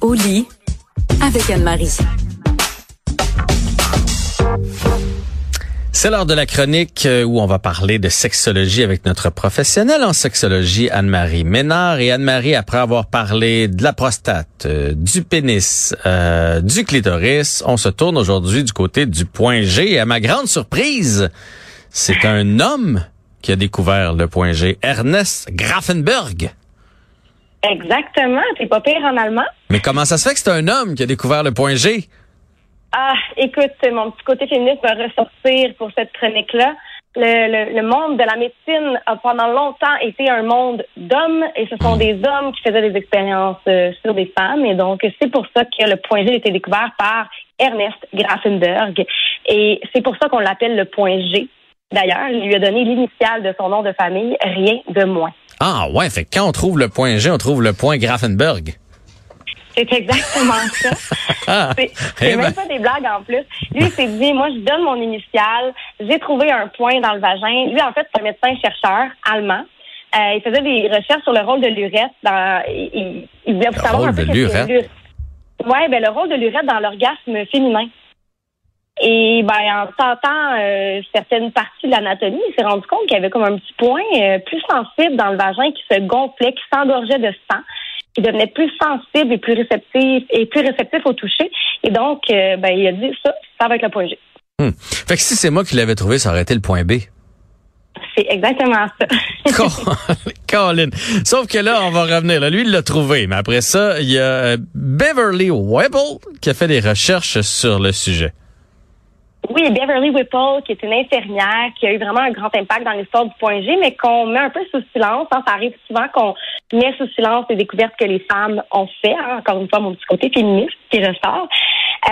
Au lit avec Anne-Marie. C'est l'heure de la chronique euh, où on va parler de sexologie avec notre professionnelle en sexologie, Anne-Marie Ménard. Et Anne-Marie, après avoir parlé de la prostate, euh, du pénis, euh, du clitoris, on se tourne aujourd'hui du côté du point G. Et à ma grande surprise, c'est un homme qui a découvert le point G, Ernest Grafenberg. Exactement, t'es pas pire en allemand. Mais comment ça se fait que c'est un homme qui a découvert le point G? Ah, écoute, mon petit côté féministe va ressortir pour cette chronique-là. Le, le, monde de la médecine a pendant longtemps été un monde d'hommes et ce sont des hommes qui faisaient des expériences euh, sur des femmes et donc c'est pour ça que le point G a été découvert par Ernest Grafenberg et c'est pour ça qu'on l'appelle le point G. D'ailleurs, il lui a donné l'initiale de son nom de famille, rien de moins. Ah ouais, fait que quand on trouve le point G, on trouve le point Grafenberg. C'est exactement ça. Ah, C'est eh c'est ben. même pas des blagues en plus. Lui, il s'est dit, moi, je donne mon initiale. J'ai trouvé un point dans le vagin. Lui, en fait, c'est un médecin-chercheur allemand. Euh, il faisait des recherches sur le rôle de l'urètre. Dans, il, il, voulait Le savoir rôle un peu de l'urètre- Ouais, ben le rôle de l'urètre dans l'orgasme féminin. Et ben en tentant euh, certaines parties de l'anatomie, il s'est rendu compte qu'il y avait comme un petit point euh, plus sensible dans le vagin qui se gonflait, qui s'engorgeait de sang, qui devenait plus sensible et plus réceptif et plus réceptif au toucher. Et donc, euh, ben il a dit ça, ça va être le point G. Hmm. Fait que si c'est moi qui l'avais trouvé, ça aurait été le point B. C'est exactement ça. Colin. Sauf que là, on va revenir. Là. Lui, il l'a trouvé. Mais après ça, il y a euh, Beverly Webble qui a fait des recherches sur le sujet. Oui, Beverly Whipple, qui est une infirmière, qui a eu vraiment un grand impact dans l'histoire du point G, mais qu'on met un peu sous silence. hein. Ça arrive souvent qu'on met sous silence les découvertes que les femmes ont fait. hein. Encore une fois, mon petit côté féministe qui ressort.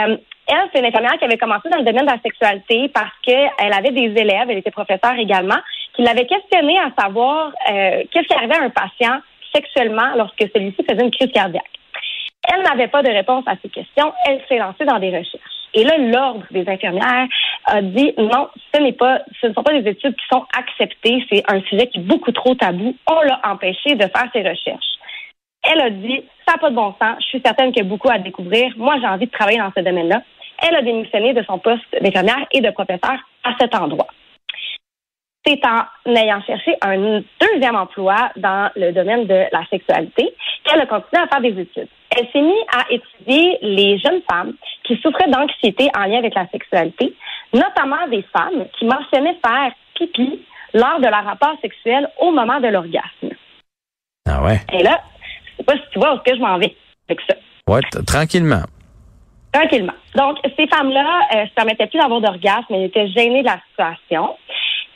Euh, elle, c'est une infirmière qui avait commencé dans le domaine de la sexualité parce qu'elle avait des élèves, elle était professeure également, qui l'avaient questionnée à savoir euh, qu'est-ce qui arrivait à un patient sexuellement lorsque celui-ci faisait une crise cardiaque. Elle n'avait pas de réponse à ces questions. Elle s'est lancée dans des recherches. Et là, l'ordre des infirmières a dit non, ce n'est pas, ce ne sont pas des études qui sont acceptées. C'est un sujet qui est beaucoup trop tabou. On l'a empêché de faire ses recherches. Elle a dit, ça n'a pas de bon sens. Je suis certaine qu'il y a beaucoup à découvrir. Moi, j'ai envie de travailler dans ce domaine-là. Elle a démissionné de son poste d'infirmière et de professeur à cet endroit. C'est en ayant cherché un deuxième emploi dans le domaine de la sexualité qu'elle a continué à faire des études. Elle s'est mise à étudier les jeunes femmes qui souffraient d'anxiété en lien avec la sexualité, notamment des femmes qui mentionnaient faire pipi lors de leur rapport sexuel au moment de l'orgasme. Ah ouais? Et là, je sais pas si tu vois où est-ce que je m'en vais avec ça. Ouais, tranquillement. Tranquillement. Donc, ces femmes-là euh, se permettaient plus d'avoir d'orgasme, elles étaient gênées de la situation.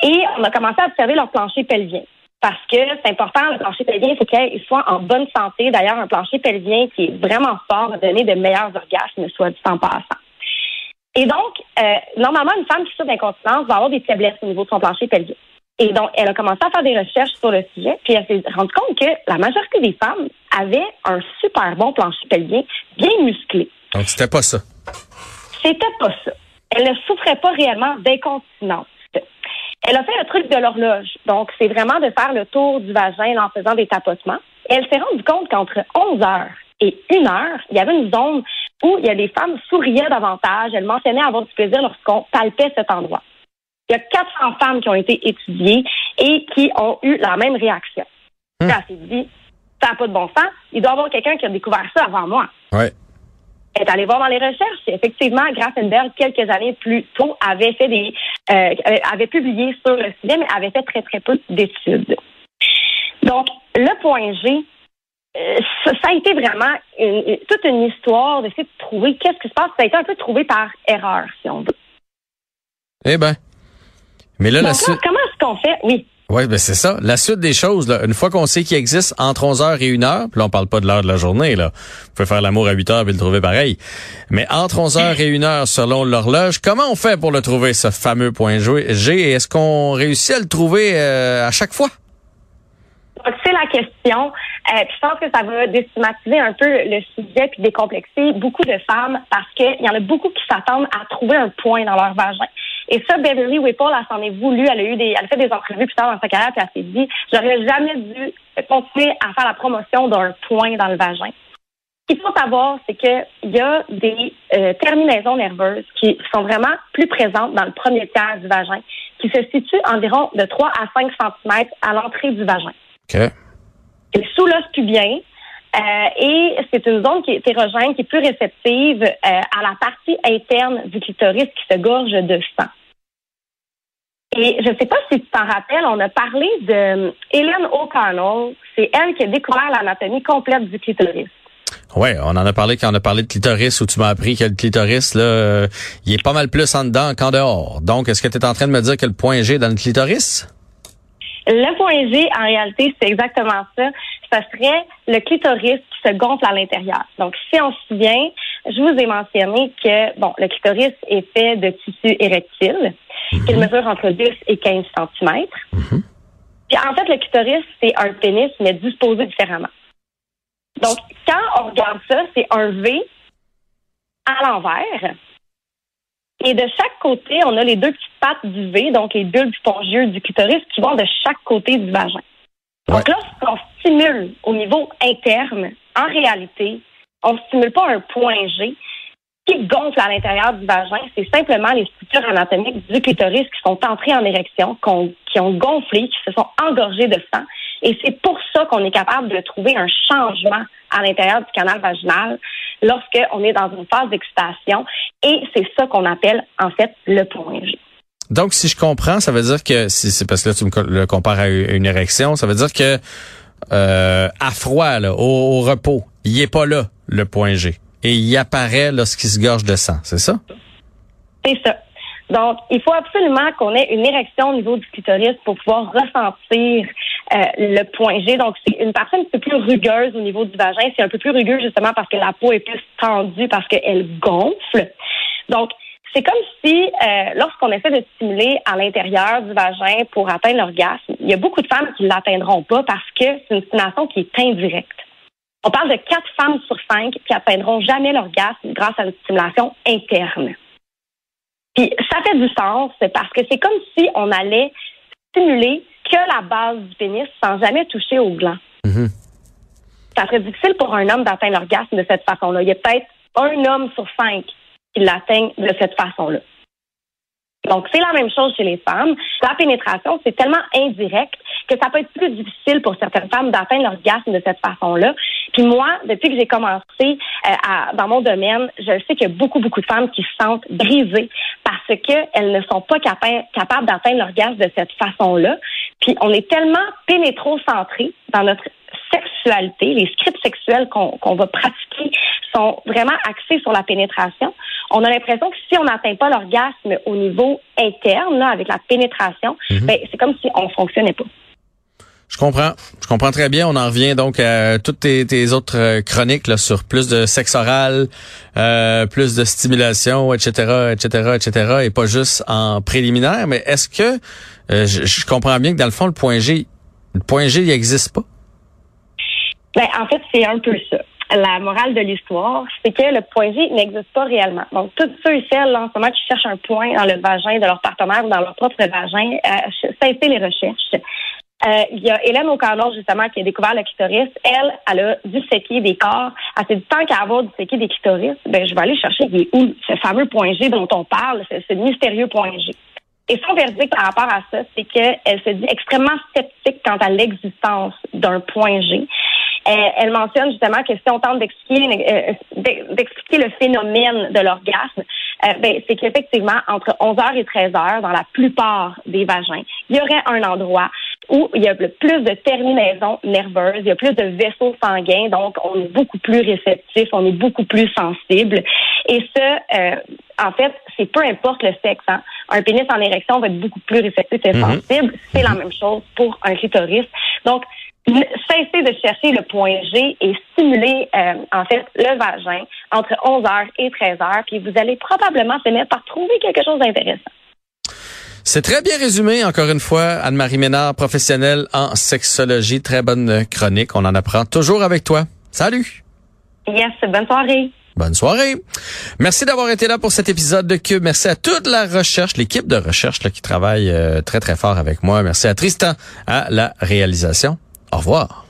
Et on a commencé à observer leur plancher pelvien. Parce que c'est important, le plancher pelvien, il faut qu'il soit en bonne santé. D'ailleurs, un plancher pelvien qui est vraiment fort va donner de meilleurs orgasmes, soit dit en passant. Et donc, euh, normalement, une femme qui souffre d'incontinence va avoir des faiblesses au niveau de son plancher pelvien. Et donc, elle a commencé à faire des recherches sur le sujet, puis elle s'est rendue compte que la majorité des femmes avaient un super bon plancher pelvien, bien musclé. Donc, c'était pas ça. C'était pas ça. Elle ne souffrait pas réellement d'incontinence. Elle a fait le truc de l'horloge. Donc, c'est vraiment de faire le tour du vagin en faisant des tapotements. Et elle s'est rendue compte qu'entre 11 heures et 1 heure, il y avait une zone où il y a des femmes souriaient davantage. Elles mentionnaient avoir du plaisir lorsqu'on palpait cet endroit. Il y a 400 femmes qui ont été étudiées et qui ont eu la même réaction. Hmm. Là, elle s'est dit, ça n'a pas de bon sens. Il doit y avoir quelqu'un qui a découvert ça avant moi. Ouais. Est allée voir dans les recherches. Effectivement, Grafenberg, quelques années plus tôt, avait fait des, euh, avait publié sur le sujet, mais avait fait très, très peu d'études. Donc, le point G, euh, ça, ça a été vraiment une- toute une histoire d'essayer de trouver qu'est-ce qui se passe. Ça a été un peu trouvé par erreur, si on veut. Eh ben. Mais là, la là, comment est-ce qu'on fait? Oui. Oui, ben c'est ça. La suite des choses, là, une fois qu'on sait qu'il existe entre 11h et 1h, puis là, on parle pas de l'heure de la journée, là. Vous pouvez faire l'amour à 8h et le trouver pareil. Mais entre 11h et 1h, selon l'horloge, comment on fait pour le trouver, ce fameux point G? Est-ce qu'on réussit à le trouver euh, à chaque fois? C'est la la question. Euh, puis je pense que ça va déstigmatiser un peu le sujet puis décomplexer beaucoup de femmes parce qu'il y en a beaucoup qui s'attendent à trouver un point dans leur vagin. Et ça, Beverly Whipple, elle s'en est voulu. Elle a eu des, elle a fait des entrevues plus tard dans sa carrière puis elle s'est dit, j'aurais jamais dû continuer à faire la promotion d'un point dans le vagin. Ce qu'il faut savoir, c'est qu'il y a des euh, terminaisons nerveuses qui sont vraiment plus présentes dans le premier tiers du vagin, qui se situent environ de 3 à 5 cm à l'entrée du vagin. OK. C'est sous l'os pubien. Euh, et c'est une zone qui est hétérogène, qui est plus réceptive euh, à la partie interne du clitoris qui se gorge de sang. Et je ne sais pas si tu t'en rappelles, on a parlé de Hélène O'Connell. C'est elle qui a découvert l'anatomie complète du clitoris. Oui, on en a parlé quand on a parlé de clitoris, où tu m'as appris que le clitoris, là, euh, il est pas mal plus en dedans qu'en dehors. Donc, est-ce que tu es en train de me dire que le point G est dans le clitoris? Le point G, en réalité, c'est exactement ça. Ce serait le clitoris qui se gonfle à l'intérieur. Donc, si on se souvient, je vous ai mentionné que, bon, le clitoris est fait de tissu érectile, mm qu'il mesure entre 10 et 15 cm. Puis, en fait, le clitoris, c'est un pénis, mais disposé différemment. Donc, quand on regarde ça, c'est un V à l'envers. Et de chaque côté, on a les deux petites pattes du V, donc les bulbes spongieux du clitoris qui vont de chaque côté du vagin. Donc là, on stimule au niveau interne, en réalité, on ne stimule pas un point G qui gonfle à l'intérieur du vagin. C'est simplement les structures anatomiques du clitoris qui sont entrées en érection, qui ont gonflé, qui se sont engorgées de sang et c'est pour ça qu'on est capable de trouver un changement à l'intérieur du canal vaginal lorsqu'on est dans une phase d'excitation. Et c'est ça qu'on appelle, en fait, le point G. Donc, si je comprends, ça veut dire que, si c'est parce que là, tu me le compares à une érection, ça veut dire que euh, à froid, là, au, repos, il est pas là, le point G. Et il apparaît lorsqu'il se gorge de sang, c'est ça? C'est ça. Donc, il faut absolument qu'on ait une érection au niveau du clitoris pour pouvoir ressentir euh, le point G. Donc, c'est une partie un peu plus rugueuse au niveau du vagin. C'est un peu plus rugueux justement parce que la peau est plus tendue, parce qu'elle gonfle. Donc, c'est comme si, euh, lorsqu'on essaie de stimuler à l'intérieur du vagin pour atteindre l'orgasme, il y a beaucoup de femmes qui ne l'atteindront pas parce que c'est une stimulation qui est indirecte. On parle de quatre femmes sur cinq qui atteindront jamais l'orgasme grâce à une stimulation interne. Puis ça fait du sens parce que c'est comme si on allait stimuler que la base du pénis sans jamais toucher au gland. Mm-hmm. Ça serait difficile pour un homme d'atteindre l'orgasme de cette façon-là. Il y a peut-être un homme sur cinq qui l'atteint de cette façon-là. Donc, c'est la même chose chez les femmes. La pénétration, c'est tellement indirect que ça peut être plus difficile pour certaines femmes d'atteindre l'orgasme de cette façon-là. Puis moi, depuis que j'ai commencé euh, dans mon domaine, je sais qu'il y a beaucoup, beaucoup de femmes qui se sentent brisées parce qu'elles ne sont pas capables d'atteindre l'orgasme de cette façon-là. Puis on est tellement pénétro-centré dans notre sexualité, les scripts sexuels qu'on va pratiquer sont vraiment axés sur la pénétration. On a l'impression que si on n'atteint pas l'orgasme au niveau interne, là, avec la pénétration, mhm. ben, c'est comme si on fonctionnait pas. Je comprends. Je comprends très bien. On en revient donc à toutes tes, autres euh, chroniques là, sur plus de sexe oral, euh, plus de stimulation, etc., etc., etc., et pas juste en préliminaire. Mais est-ce que euh, je, comprends bien que dans le fond, le point G, le point G, il n'existe pas? Ben, en fait, c'est un peu ça. La morale de l'histoire, c'est que le point G n'existe pas réellement. Donc, tous ceux et celles, en ce moment, qui cherchent un point dans le vagin de leur partenaire ou dans leur propre vagin, euh, cessez les recherches. Euh, il y a Hélène O'Connor, justement, qui a découvert le clitoris. Elle, elle a disséqué des corps. Elle s'est dit, tant qu'à avoir disséqué des clitoris, ben, je vais aller chercher il est où ce fameux point G dont on parle, ce, mystérieux point G. Et son verdict par rapport à ça, c'est qu'elle se dit extrêmement sceptique quant à l'existence d'un point G. Elle mentionne justement que si on tente d'expliquer euh, d'expliquer le phénomène de l'orgasme, euh, ben, c'est qu'effectivement, entre 11h et 13h, dans la plupart des vagins, il y aurait un endroit où il y a plus de terminaisons nerveuses, il y a plus de vaisseaux sanguins, donc on est beaucoup plus réceptif, on est beaucoup plus sensible. Et ça, euh, en fait, c'est peu importe le sexe. Hein. Un pénis en érection va être beaucoup plus réceptif et mhm. sensible. C'est la mhm. même chose pour un clitoris. Donc, cessez de chercher le point G et stimuler euh, en fait le vagin entre 11h et 13h, puis vous allez probablement finir par trouver quelque chose d'intéressant. C'est très bien résumé, encore une fois. Anne-Marie Ménard, professionnelle en sexologie. Très bonne chronique. On en apprend toujours avec toi. Salut. Yes, bonne soirée. Bonne soirée. Merci d'avoir été là pour cet épisode de Cube. Merci à toute la recherche, l'équipe de recherche là, qui travaille euh, très, très fort avec moi. Merci à Tristan à la réalisation. Au revoir.